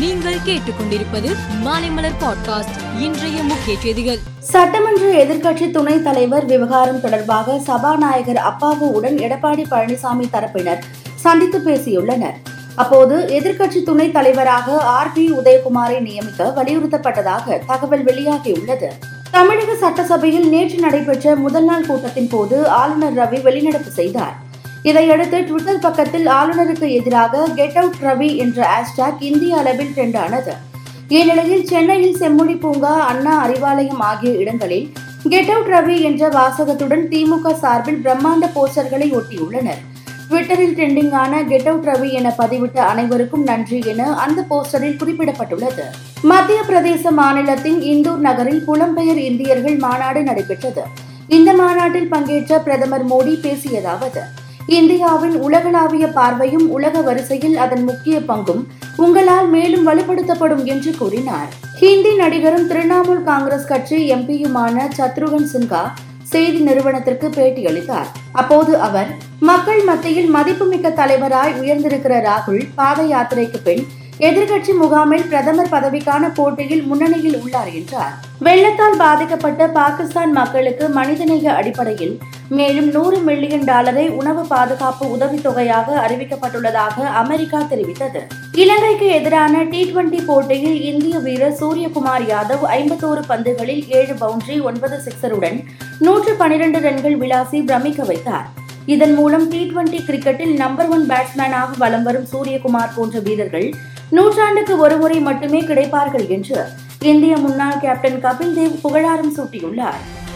நீங்கள் கேட்டுக்கொண்டிருப்பது மாலைமலர் பாட்காஸ்ட் இன்றைய முக்கிய செய்திகள். சட்டமன்ற எதிர்க்கட்சி துணைத் தலைவர் விவகாரம் தொடர்பாக சபாநாயகர் அப்பாவுடன் எடப்பாடி பழனிசாமி தரப்பினர் சந்தித்து பேசியுள்ளனர். அப்போது எதிர்க்கட்சி துணைத் தலைவராக ஆர் பி உதயகுமாரை நியமிக்க வலியுறுத்தப்பட்டதாக தகவல் வெளியாகியுள்ளது. தமிழக சட்டசபையில் நேற்று நடைபெற்ற முதல் நாள் கூட்டத்தின் போது ஆளுநர் ரவி வெளிநடப்பு செய்தார். இதையடுத்து ட்விட்டர் பக்கத்தில் ஆளுநருக்கு எதிராக கெட் அவுட் ரவி என்ற ஹேஷ்டாக் இந்திய அளவில் ட்ரெண்டானது இந்நிலையில் சென்னையில் செம்மொழி பூங்கா அண்ணா அறிவாலயம் ஆகிய இடங்களில் கெட் அவுட் ரவி என்ற வாசகத்துடன் திமுக சார்பில் பிரம்மாண்ட போஸ்டர்களை ஒட்டியுள்ளனர். ட்விட்டரில் ட்ரெண்டிங்கான கெட் அவுட் ரவி என பதிவிட்ட அனைவருக்கும் நன்றி என அந்த போஸ்டரில் குறிப்பிடப்பட்டுள்ளது. மத்திய பிரதேச மாநிலத்தின் இந்தூர் நகரில் புலம்பெயர் இந்தியர்கள் மாநாடு நடைபெற்றது. இந்த மாநாட்டில் பங்கேற்ற பிரதமர் மோடி பேசியதாவது இந்தியாவின் உலகளாவிய பார்வையும் உலக வரிசையில் அதன் முக்கிய பங்கும் உங்களால் மேலும் வலுப்படுத்தப்படும் என்று கூறினார். ஹிந்தி நடிகரும் திரிணாமுல் காங்கிரஸ் கட்சி எம்பியுமான சத்ருகன் சின்ஹா செய்தி நிறுவனத்திற்கு பேட்டியளித்தார். அப்போது அவர் மக்கள் மத்தியில் மதிப்புமிக்க தலைவராய் உயர்ந்திருக்கிற ராகுல் பாத யாத்திரைக்கு பின் எதிர்க்கட்சி முகாமில் பிரதமர் பதவிக்கான போட்டியில் முன்னணியில் உள்ளார் என்றார். வெள்ளத்தால் பாதிக்கப்பட்ட பாகிஸ்தான் மக்களுக்கு மனிதநேய அடிப்படையில் மேலும் நூறு மில்லியன் டாலரை உணவு பாதுகாப்பு உதவித்தொகையாக அறிவிக்கப்பட்டுள்ளதாக அமெரிக்கா தெரிவித்தது. இலங்கைக்கு எதிரான டி டுவெண்டி போட்டியில் இந்திய வீரர் சூரியகுமார் யாதவ் ஐம்பத்தோரு பந்துகளில் ஏழு பவுண்டரி ஒன்பது சிக்ஸருடன் நூற்று பனிரெண்டு ரன்கள் விளாசி பிரமிக்க வைத்தார். இதன் மூலம் டி டுவெண்டி கிரிக்கெட்டில் நம்பர் ஒன் பேட்ஸ்மேனாக வலம் வரும் சூரியகுமார் போன்ற வீரர்கள் நூற்றாண்டுக்கு ஒருமுறை மட்டுமே கிடைப்பார்கள் என்று இந்திய முன்னாள் கேப்டன் கபில் தேவ் புகழாரம் சூட்டியுள்ளார்.